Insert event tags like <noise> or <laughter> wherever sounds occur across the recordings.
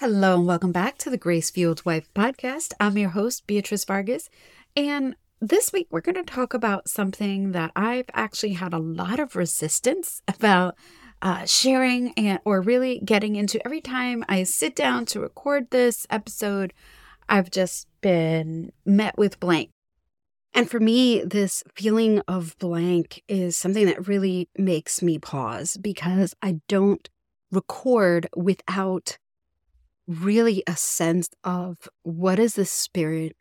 Hello, and welcome back to the Grace Fueled Wife podcast. I'm your host, Beatrice Vargas. And this week, we're going to talk about something that I've actually had a lot of resistance about uh, sharing and or really getting into. Every time I sit down to record this episode, I've just been met with blank. And for me, this feeling of blank is something that really makes me pause because I don't record without really a sense of what is the spirit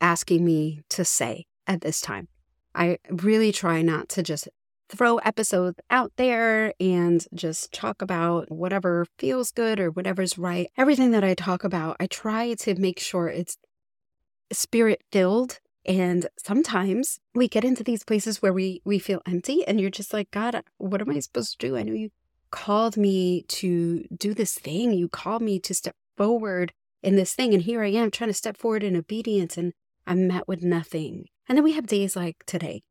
asking me to say at this time. I really try not to just throw episodes out there and just talk about whatever feels good or whatever's right. Everything that I talk about, I try to make sure it's spirit filled. And sometimes we get into these places where we we feel empty and you're just like, God, what am I supposed to do? I know you called me to do this thing. You called me to step forward in this thing. And here I am trying to step forward in obedience and I'm met with nothing. And then we have days like today.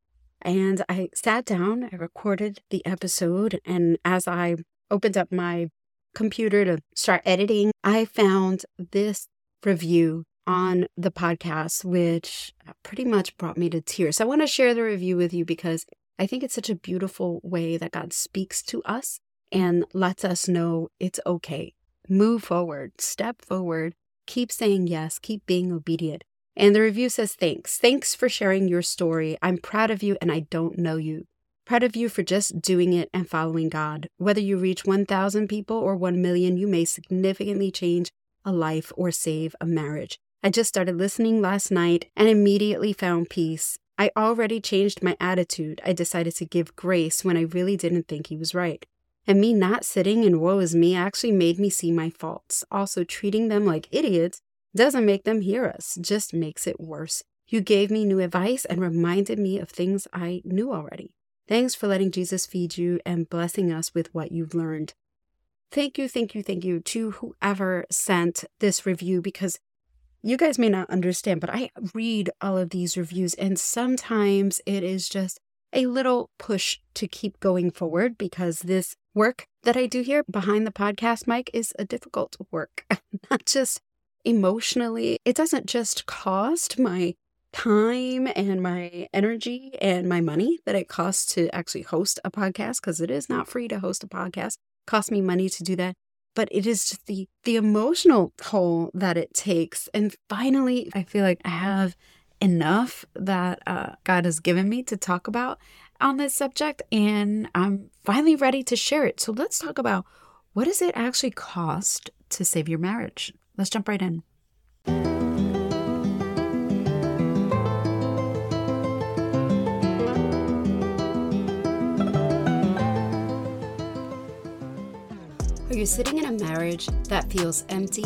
And I sat down, I recorded the episode, and as I opened up my computer to start editing, I found this review on the podcast, which pretty much brought me to tears. So I want to share the review with you because I think it's such a beautiful way that God speaks to us and lets us know it's okay move forward, step forward, keep saying yes, keep being obedient. And the review says, Thanks. Thanks for sharing your story. I'm proud of you and I don't know you. Proud of you for just doing it and following God. Whether you reach 1,000 people or 1 million, you may significantly change a life or save a marriage. I just started listening last night and immediately found peace. I already changed my attitude. I decided to give grace when I really didn't think he was right. And me not sitting in woe is me actually made me see my faults. Also, treating them like idiots doesn't make them hear us, just makes it worse. You gave me new advice and reminded me of things I knew already. Thanks for letting Jesus feed you and blessing us with what you've learned. Thank you, thank you, thank you to whoever sent this review because you guys may not understand, but I read all of these reviews and sometimes it is just a little push to keep going forward because this work that I do here behind the podcast mic is a difficult work, <laughs> not just emotionally. It doesn't just cost my time and my energy and my money that it costs to actually host a podcast because it is not free to host a podcast. It costs me money to do that. But it is just the the emotional toll that it takes. And finally, I feel like I have enough that uh, God has given me to talk about on this subject, and I'm finally ready to share it. So let's talk about what does it actually cost to save your marriage? Let's jump right in. Are you sitting in a marriage that feels empty,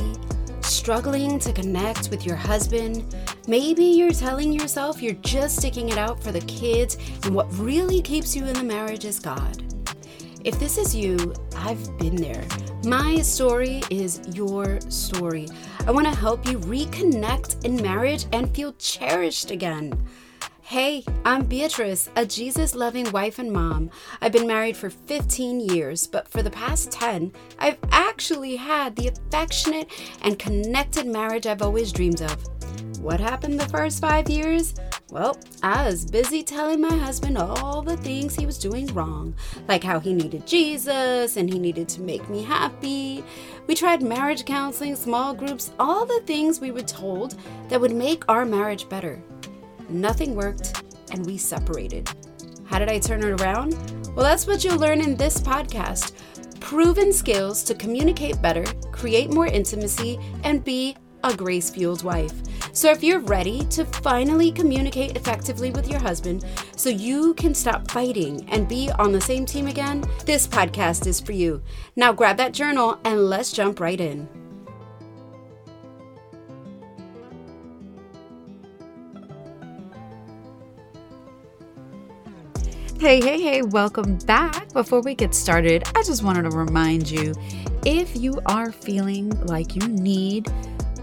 struggling to connect with your husband? Maybe you're telling yourself you're just sticking it out for the kids, and what really keeps you in the marriage is God. If this is you, I've been there. My story is your story. I want to help you reconnect in marriage and feel cherished again. Hey, I'm Beatrice, a Jesus loving wife and mom. I've been married for 15 years, but for the past 10, I've actually had the affectionate and connected marriage I've always dreamed of. What happened the first five years? Well, I was busy telling my husband all the things he was doing wrong, like how he needed Jesus and he needed to make me happy. We tried marriage counseling, small groups, all the things we were told that would make our marriage better. Nothing worked, and we separated. How did I turn it around? Well, that's what you'll learn in this podcast proven skills to communicate better, create more intimacy, and be a grace fueled wife. So, if you're ready to finally communicate effectively with your husband so you can stop fighting and be on the same team again, this podcast is for you. Now, grab that journal and let's jump right in. Hey, hey, hey, welcome back. Before we get started, I just wanted to remind you if you are feeling like you need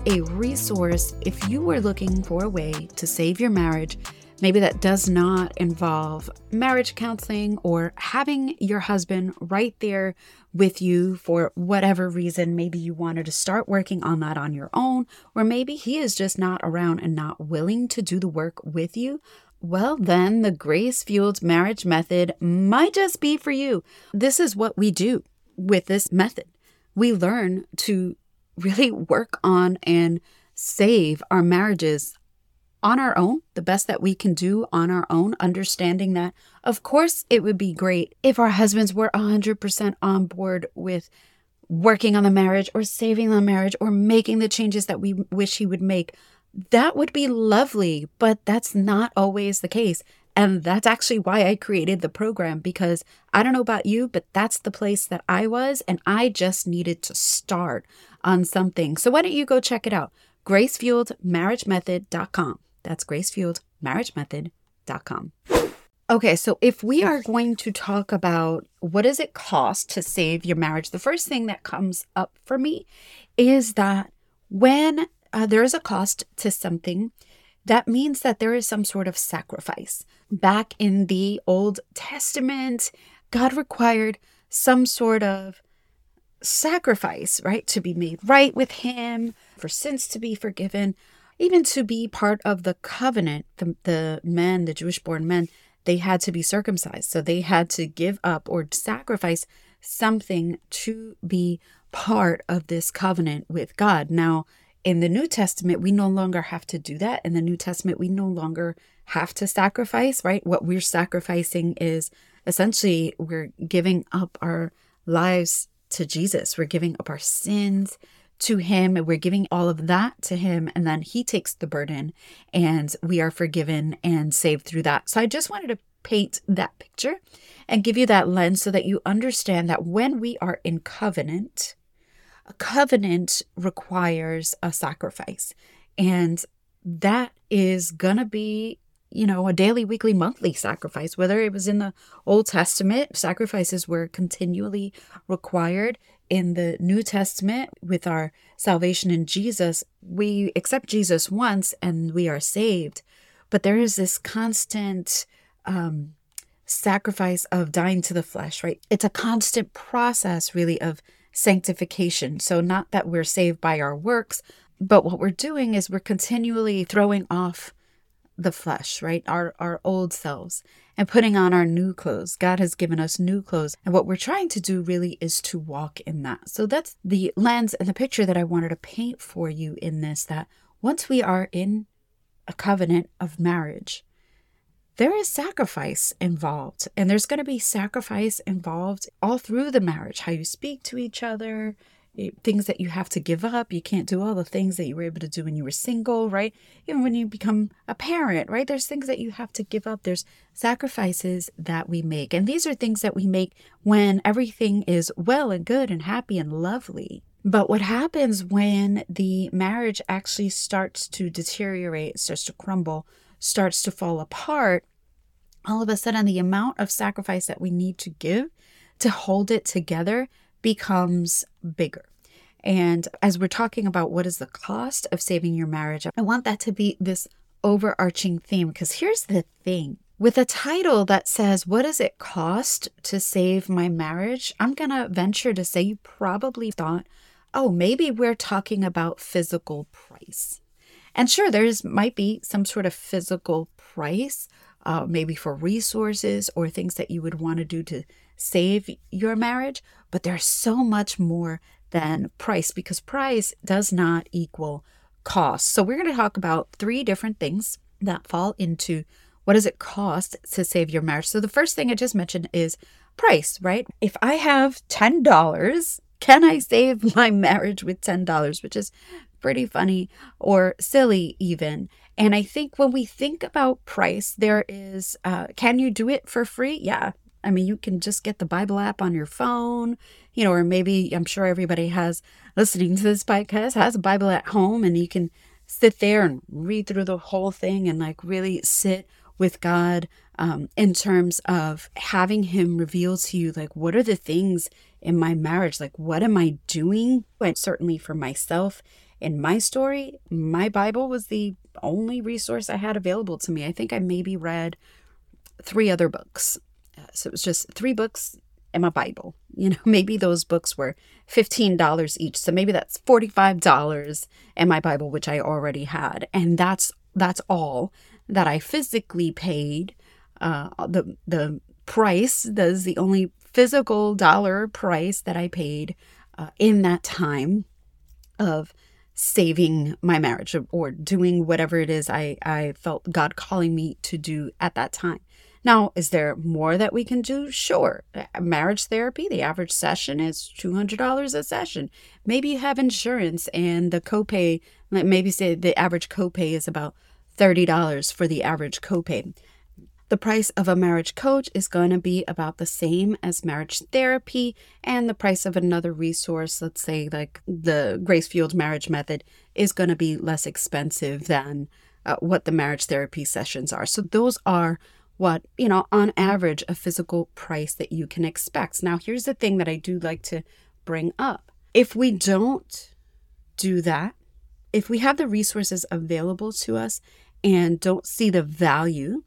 a resource if you were looking for a way to save your marriage, Maybe that does not involve marriage counseling or having your husband right there with you for whatever reason. Maybe you wanted to start working on that on your own, or maybe he is just not around and not willing to do the work with you. Well, then the grace fueled marriage method might just be for you. This is what we do with this method. We learn to really work on and save our marriages on our own, the best that we can do on our own, understanding that, of course, it would be great if our husbands were 100% on board with working on the marriage or saving the marriage or making the changes that we wish he would make. That would be lovely, but that's not always the case. And that's actually why I created the program because I don't know about you, but that's the place that I was. And I just needed to start on something. So why don't you go check it out? GraceFueledMarriageMethod.com. That's gracefueledmarriagemethod.com. Okay, so if we are going to talk about what does it cost to save your marriage, the first thing that comes up for me is that when uh, there is a cost to something, that means that there is some sort of sacrifice. Back in the Old Testament, God required some sort of sacrifice, right, to be made right with Him, for sins to be forgiven even to be part of the covenant, the, the men, the Jewish born men, they had to be circumcised. So they had to give up or sacrifice something to be part of this covenant with God. Now, in the New Testament, we no longer have to do that. In the New Testament, we no longer have to sacrifice, right? What we're sacrificing is essentially we're giving up our lives to Jesus. We're giving up our sins to him and we're giving all of that to him and then he takes the burden and we are forgiven and saved through that. So I just wanted to paint that picture and give you that lens so that you understand that when we are in covenant, a covenant requires a sacrifice. And that is going to be you know, a daily, weekly, monthly sacrifice. Whether it was in the Old Testament, sacrifices were continually required. In the New Testament, with our salvation in Jesus, we accept Jesus once and we are saved. But there is this constant um, sacrifice of dying to the flesh, right? It's a constant process, really, of sanctification. So, not that we're saved by our works, but what we're doing is we're continually throwing off the flesh, right? Our our old selves and putting on our new clothes. God has given us new clothes. And what we're trying to do really is to walk in that. So that's the lens and the picture that I wanted to paint for you in this that once we are in a covenant of marriage, there is sacrifice involved. And there's going to be sacrifice involved all through the marriage, how you speak to each other, things that you have to give up. You can't do all the things that you were able to do when you were single, right? Even when you become a parent, right? There's things that you have to give up. There's sacrifices that we make. And these are things that we make when everything is well and good and happy and lovely. But what happens when the marriage actually starts to deteriorate, starts to crumble, starts to fall apart, all of a sudden the amount of sacrifice that we need to give to hold it together becomes bigger. And as we're talking about what is the cost of saving your marriage, I want that to be this overarching theme because here's the thing with a title that says, What does it cost to save my marriage? I'm going to venture to say you probably thought, Oh, maybe we're talking about physical price. And sure, there's might be some sort of physical price, uh, maybe for resources or things that you would want to do to save your marriage, but there's so much more than price because price does not equal cost. So we're going to talk about three different things that fall into what does it cost to save your marriage. So the first thing I just mentioned is price, right? If I have $10, can I save <laughs> my marriage with $10, which is pretty funny or silly even. And I think when we think about price, there is, uh, can you do it for free? Yeah, I mean, you can just get the Bible app on your phone, you know, or maybe I'm sure everybody has listening to this podcast has a Bible at home and you can sit there and read through the whole thing and like really sit with God um, in terms of having Him reveal to you, like, what are the things in my marriage? Like, what am I doing? And certainly for myself in my story, my Bible was the only resource I had available to me. I think I maybe read three other books. Uh, so it was just three books and my Bible. You know, <laughs> maybe those books were $15 each. So maybe that's $45 and my Bible, which I already had. And that's that's all that I physically paid. Uh, the the price, that's the only physical dollar price that I paid uh, in that time of saving my marriage or doing whatever it is I, I felt God calling me to do at that time. Now, is there more that we can do? Sure. Marriage therapy, the average session is $200 a session. Maybe you have insurance and the copay, maybe say the average copay is about $30 for the average copay. The price of a marriage coach is going to be about the same as marriage therapy, and the price of another resource, let's say like the Grace Fueled Marriage Method, is going to be less expensive than uh, what the marriage therapy sessions are. So, those are what, you know, on average, a physical price that you can expect. Now, here's the thing that I do like to bring up if we don't do that, if we have the resources available to us and don't see the value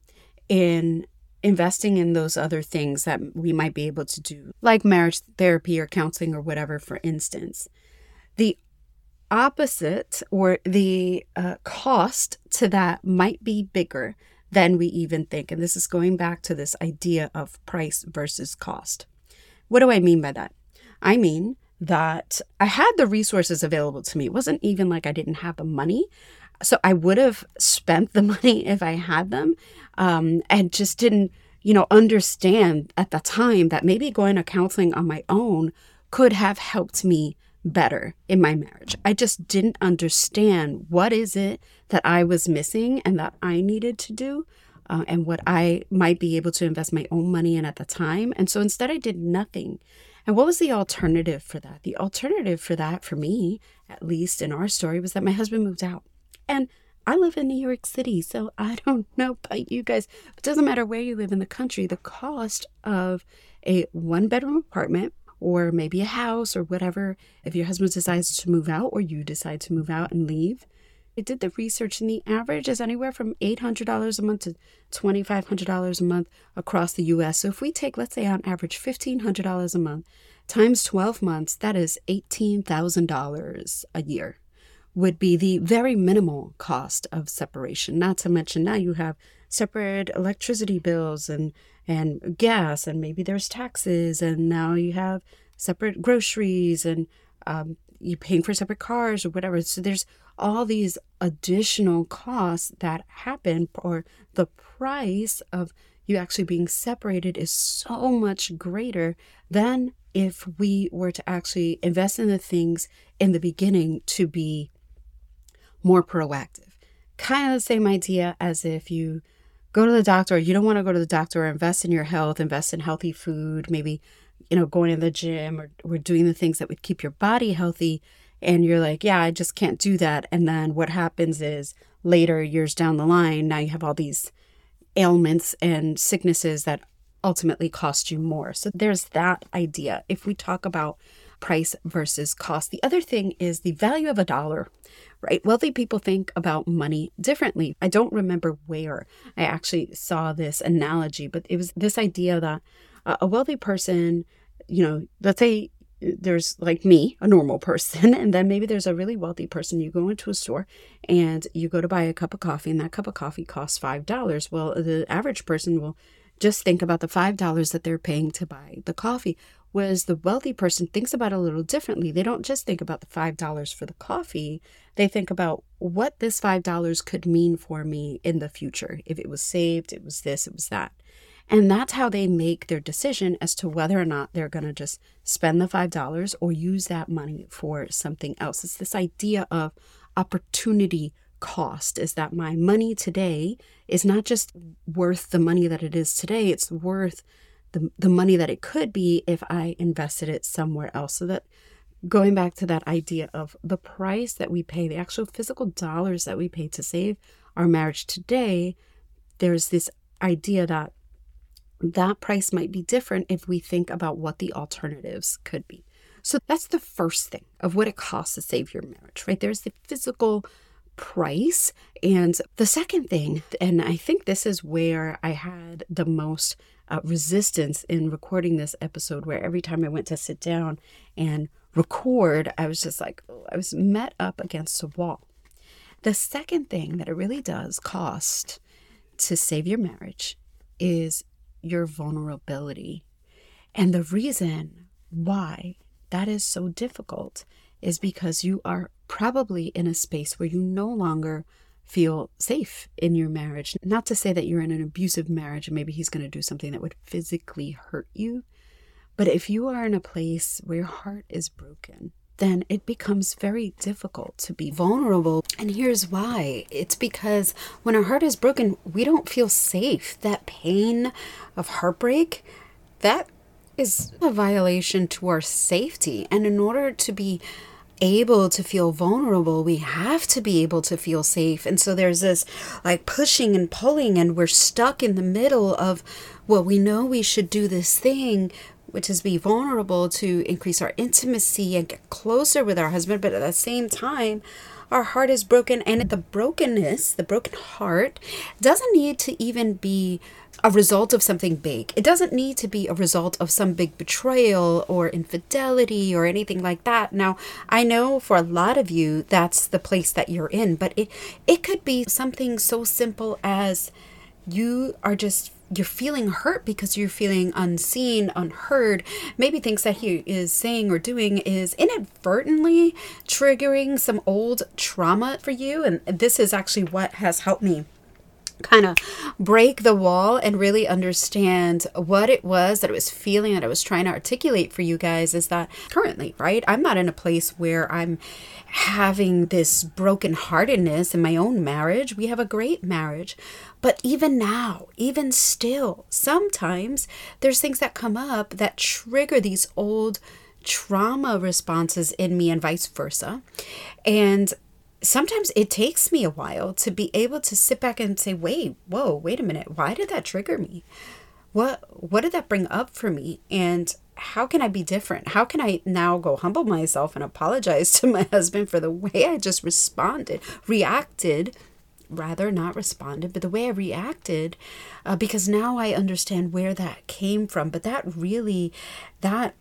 in investing in those other things that we might be able to do, like marriage therapy or counseling or whatever, for instance. The opposite or the uh, cost to that might be bigger than we even think. And this is going back to this idea of price versus cost. What do I mean by that? I mean that I had the resources available to me. It wasn't even like I didn't have the money. So I would have spent the <laughs> money if I had them um, and just didn't, you know, understand at the time that maybe going to counseling on my own could have helped me better in my marriage. I just didn't understand what is it that I was missing and that I needed to do. Uh, and what I might be able to invest my own money in at the time. And so instead, I did nothing. And what was the alternative for that? The alternative for that, for me, at least in our story, was that my husband moved out. And I live in New York City, so I <laughs> don't know about you guys. It doesn't matter where you live in the country, the cost of a one bedroom apartment or maybe a house or whatever, if your husband decides to move out or you decide to move out and leave. I did the research, and the average is anywhere from $800 a month to $2,500 a month across the US. So if we take, let's say, on average, $1,500 a month times 12 months, that is $18,000 a year would be the very minimal cost of separation. Not to mention now you have separate electricity bills and and gas, and maybe there's taxes, and now you have separate groceries, and um, you're paying for separate cars or whatever. So there's all these additional costs that happen, or the price of you actually being separated is so much greater than if we were to actually invest in the things in the beginning to be more proactive. Kind of the same idea as if you go to the doctor, you don't want to go to the doctor, invest in your health, invest in healthy food, maybe, you know, going to the gym or, or doing the things that would keep your body healthy. And you're like, yeah, I just can't do that. And then what happens is later, years down the line, now you have all these ailments and sicknesses that ultimately cost you more. So there's that idea. If we talk about price versus cost, the other thing is the value of a dollar right? Wealthy people think about money differently. I don't remember where I actually saw this analogy, but it was this idea that uh, a wealthy person, you know, let's say there's like me, a normal person, <laughs> and then maybe there's a really wealthy person. You go into a store and you go to buy a cup of coffee, and that cup of coffee costs $5. Well, the average person will just think about the $5 that they're paying to buy the coffee. Whereas the wealthy person thinks about it a little differently. They don't just think about the $5 for the coffee, they think about what this $5 could mean for me in the future. If it was saved, it was this, it was that. And that's how they make their decision as to whether or not they're going to just spend the $5 or use that money for something else. It's this idea of opportunity cost is that my money today is not just worth the money that it is today, it's worth the, the money that it could be if I invested it somewhere else. So that going back to that idea of the price that we pay, the actual physical dollars that we pay to save our marriage today, there's this idea that that price might be different if we think about what the alternatives could be. So that's the first thing of what it costs to save your marriage, right? There's the physical price. And the second thing, and I think this is where I had the most uh, resistance in recording this episode, where every time I went to sit down and record, I was just like, I was met up against a wall. The second thing that it really does cost to save your marriage is your vulnerability. And the reason why that is so difficult is because you are probably in a space where you no longer feel safe in your marriage. Not to say that you're in an abusive marriage and maybe he's going to do something that would physically hurt you, but if you are in a place where your heart is broken, then it becomes very difficult to be vulnerable. And here's why it's because when our heart is broken, we don't feel safe. That pain of heartbreak, that is a violation to our safety. And in order to be able to feel vulnerable, we have to be able to feel safe. And so there's this like pushing and pulling, and we're stuck in the middle of, well, we know we should do this thing, which is be vulnerable to increase our intimacy and get closer with our husband. But at the same time, our heart is broken. And the brokenness, the broken heart, doesn't need to even be a result of something big. It doesn't need to be a result of some big betrayal or infidelity or anything like that. Now, I know for a lot of you that's the place that you're in, but it it could be something so simple as you are just you're feeling hurt because you're feeling unseen, unheard. Maybe things that he is saying or doing is inadvertently triggering some old trauma for you. And this is actually what has helped me kind of break the wall and really understand what it was that I was feeling that I was trying to articulate for you guys is that currently, right? I'm not in a place where I'm having this brokenheartedness in my own marriage. We have a great marriage. But even now, even still, sometimes there's things that come up that trigger these old trauma responses in me and vice versa. And sometimes it takes me a while to be able to sit back and say, wait, whoa, wait a minute. Why did that trigger me? What what did that bring up for me? And how can I be different? How can I now go humble myself and apologize <laughs> to my husband for the way I just responded, reacted, rather not responded, but the way I reacted, uh, because now I understand where that came from. But that really, that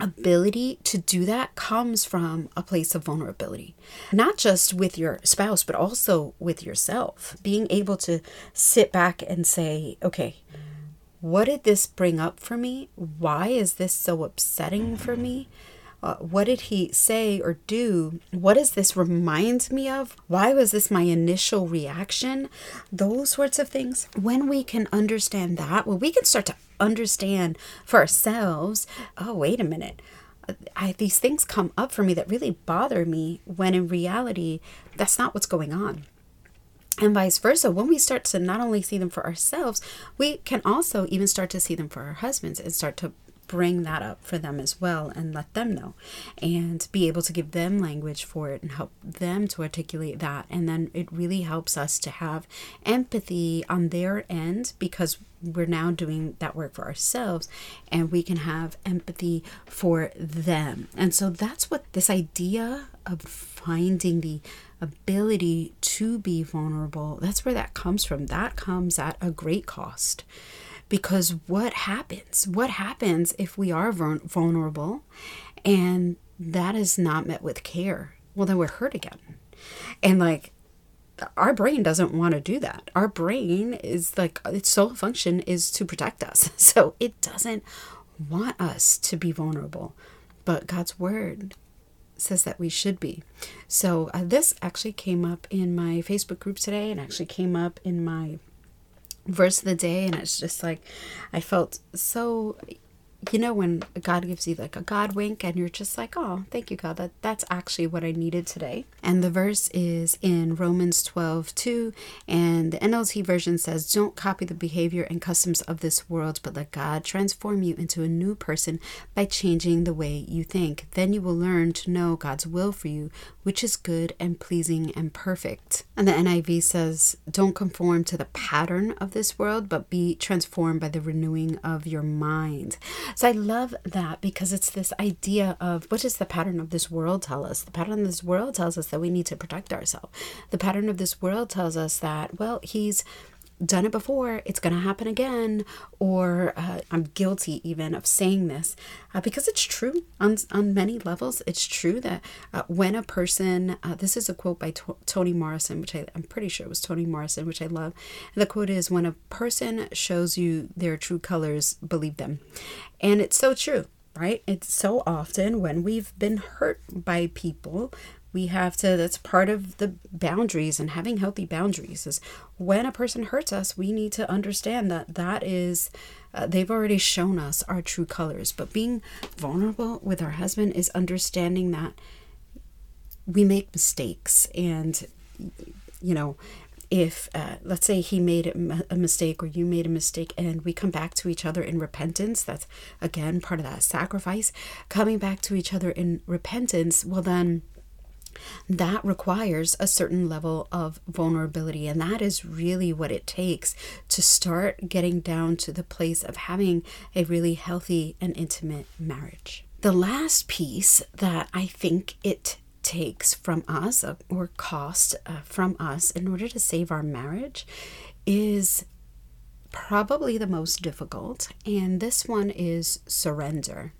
ability to do that comes from a place of vulnerability, not just with your spouse, but also with yourself. Being able to sit back and say, okay, what did this bring up for me? Why is this so upsetting for me? Uh, what did he say or do? What does this remind me of? Why was this my initial reaction? Those sorts of things. When we can understand that, well, we can start to understand for ourselves oh, wait a minute. I, these things come up for me that really bother me when in reality, that's not what's going on. And vice versa, when we start to not only see them for ourselves, we can also even start to see them for our husbands and start to bring that up for them as well and let them know and be able to give them language for it and help them to articulate that. And then it really helps us to have empathy on their end because we're now doing that work for ourselves and we can have empathy for them. And so that's what this idea of finding the ability to be vulnerable, that's where that comes from. That comes at a great cost. Because what happens? What happens if we are vulnerable and that is not met with care? Well, then we're hurt again. And like, our brain doesn't want to do that. Our brain is like, its sole function is to protect us. <laughs> So it doesn't want us to be vulnerable. But God's word says that we should be. So uh, this actually came up in my Facebook group today and actually came up in my verse of the day and it's just like i felt so you know when God gives you like a God wink and you're just like, "Oh, thank you God. That that's actually what I needed today." And the verse is in Romans 12, 2, and the NLT version says, "Don't copy the behavior and customs of this world, but let God transform you into a new person by changing the way you think. Then you will learn to know God's will for you, which is good and pleasing and perfect." And the NIV says, "Don't conform to the pattern of this world, but be transformed by the renewing of your mind." So I love that because it's this idea of what does the pattern of this world tell us? The pattern of this world tells us that we need to protect ourselves. The pattern of this world tells us that, well, he's done it before, it's going to happen again, or uh, I'm guilty even of saying this uh, because it's true on, on many levels. It's true that uh, when a person, uh, this is a quote by T- Toni Morrison, which I, I'm pretty sure it was Toni Morrison, which I love. And the quote is When a person shows you their true colors, believe them. And it's so true right? It's so often when we've been hurt by people, we have to that's part of the boundaries and having healthy boundaries is when a person hurts us we need to understand that that is uh, they've already shown us our true colors but being vulnerable with our husband is understanding that we make mistakes and you know if uh, let's say he made a mistake or you made a mistake and we come back to each other in repentance that's again part of that sacrifice coming back to each other in repentance well then that requires a certain level of vulnerability. And that is really what it takes to start getting down to the place of having a really healthy and intimate marriage. The last piece that I think it takes from us uh, or cost uh, from us in order to save our marriage is probably the most difficult. And this one is surrender.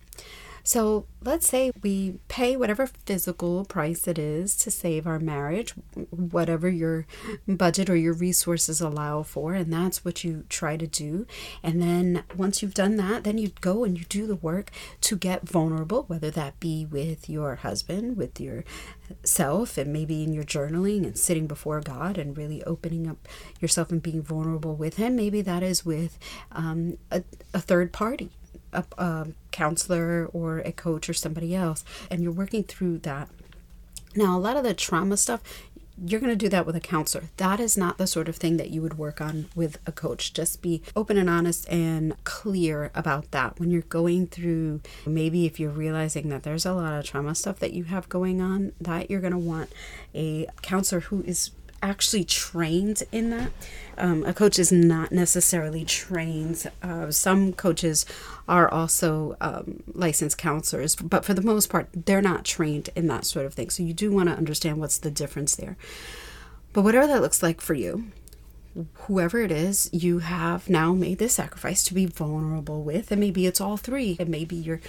So let's say we pay whatever physical price it is to save our marriage, whatever your budget or your resources allow for, and that's what you try to do. And then once you've done that, then you go and you do the work to get vulnerable, whether that be with your husband, with yourself, and maybe in your journaling and sitting before God and really opening up yourself and being vulnerable with Him. Maybe that is with um, a, a third party a, a counselor or a coach or somebody else, and you're working through that. Now, a lot of the trauma stuff, you're going to do that with a counselor. That is not the sort of thing that you would work on with a coach. Just be open and honest and clear about that when you're going through. Maybe if you're realizing that there's a lot of trauma stuff that you have going on, that you're going to want a counselor who is actually trained in that. Um, a coach is not necessarily trained. Uh, some coaches are also um, licensed counselors, but for the most part, they're not trained in that sort of thing. So you do want to understand what's the difference there. But whatever that looks like for you, whoever it is, you have now made this sacrifice to be vulnerable with, and maybe it's all three, and maybe you're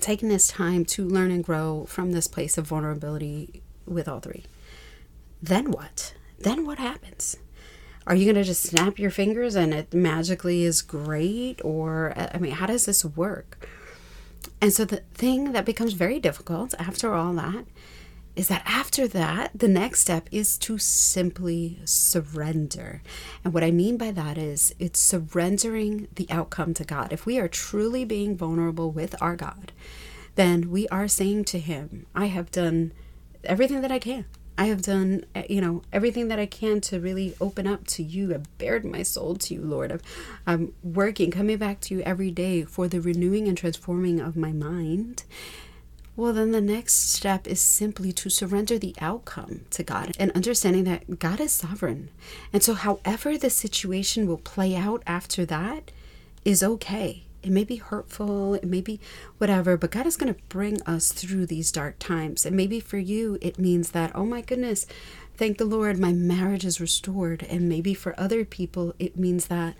taking this time to learn and grow from this place of vulnerability with all three. Then what? Then what happens? Are you going to just snap your fingers and it magically is great? Or, uh, I mean, how does this work? And so the thing that becomes very difficult after all that is that after that, the next step is to simply surrender. And what I mean by that is it's surrendering the outcome to God. If we are truly being vulnerable with our God, then we are saying to Him, I have done everything that I can. I have done, eh, you know, everything that I can to really open up to you. I've bared my soul to you, Lord. i I'm working, coming back to you every day for the renewing and transforming of my mind. Well, then the next step is simply to surrender the outcome to God and understanding that God is sovereign. And so, however the situation will play out after that is okay. It may be hurtful, it may be whatever, but God is going to bring us through these dark times. And maybe for you, it means that, oh my goodness, thank the Lord, my marriage is restored. And maybe for other people, it means that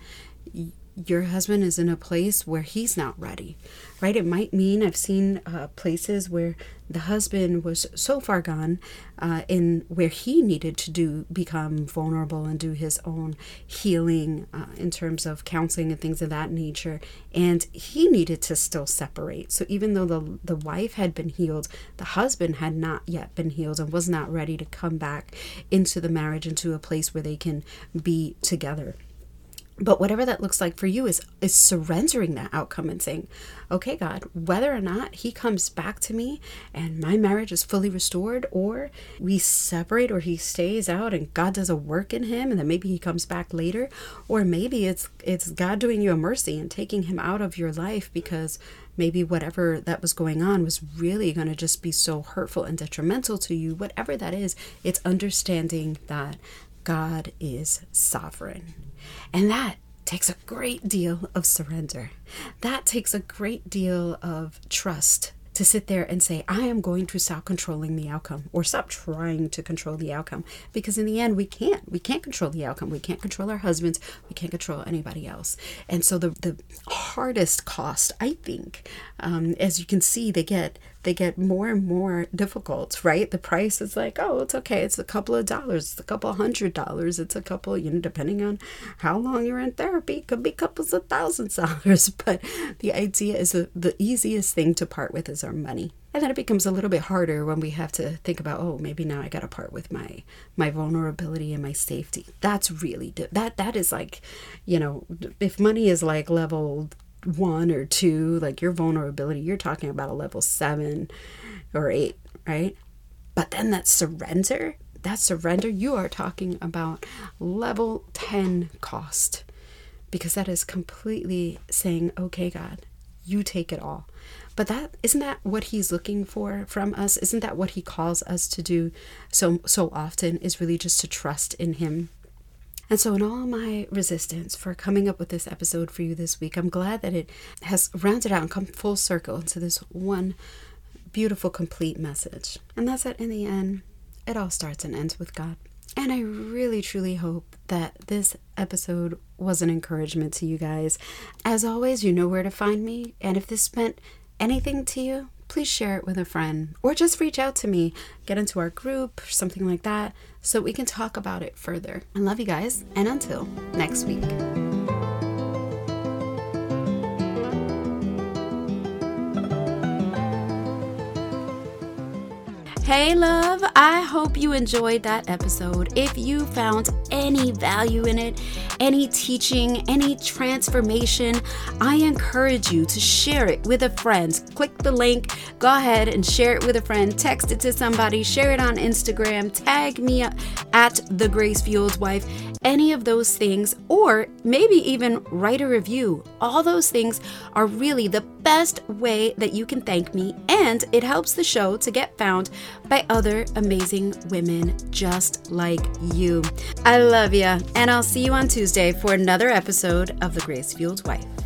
your husband is in a place where he's not ready, right? It might mean I've seen uh, places where the husband was so far gone uh, in where he needed to do become vulnerable and do his own healing uh, in terms of counseling and things of that nature, and he needed to still separate. So even though the the wife had been healed, the husband had not yet been healed and was not ready to come back into the marriage into a place where they can be together. But whatever that looks like for you is is surrendering that outcome and saying okay god whether or not he comes back to me and my marriage is fully restored or we separate or he stays out and god does a work in him and then maybe he comes back later or maybe it's it's god doing you a mercy and taking him out of your life because maybe whatever that was going on was really going to just be so hurtful and detrimental to you whatever that is it's understanding that god is sovereign and that takes a great deal of surrender. That takes a great deal of trust to sit there and say, I am going to stop controlling the outcome or stop trying to control the outcome. Because in the end, we can't. We can't control the outcome. We can't control our husbands. We can't control anybody else. And so the, the hardest cost, I think, um, as you can see, they get they get more and more difficult, right? The price is like, oh, it's okay. It's a couple of dollars. It's a couple hundred dollars. It's a couple, you know, depending on how long you're in therapy, could be couples of thousands of dollars. <laughs> But the idea is that the easiest thing to part with is our money. And then it becomes a little bit harder when we have to think about, oh, maybe now I got to part with my my vulnerability and my safety. That's really that that is like, you know, if money is like level one or two, like your vulnerability, you're talking about a level seven or eight, right? But then that surrender, that surrender, you are talking about level 10 cost because that is completely saying, okay, God, you take it all. But that isn't that what he's looking for from us? Isn't that what he calls us to do so so often is really just to trust in him and so, in all my resistance for coming up with this episode for you this week, I'm glad that it has rounded out and come full circle into this one beautiful, complete message. And that's that in the end, it all starts and ends with God. And I really, truly hope that this episode was an encouragement to you guys. As always, you know where to find me. And if this meant anything to you, please share it with a friend or just reach out to me, get into our group, something like that, so we can talk about it further. I love you guys, and until next week. Hey, love, I hope you enjoyed that episode. If you found any value in it, any teaching, any transformation, I encourage you to share it with a friend. Click the link, go ahead and share it with a friend, text it to somebody, share it on Instagram, tag me at the Grace Fueled Wife, any of those things, or maybe even write a review. All those things are really the best way that you can thank me, and it helps the show to get found by other amazing women just like you. I love you, and I'll see you on Tuesday for another episode of The Grace Fueled Wife.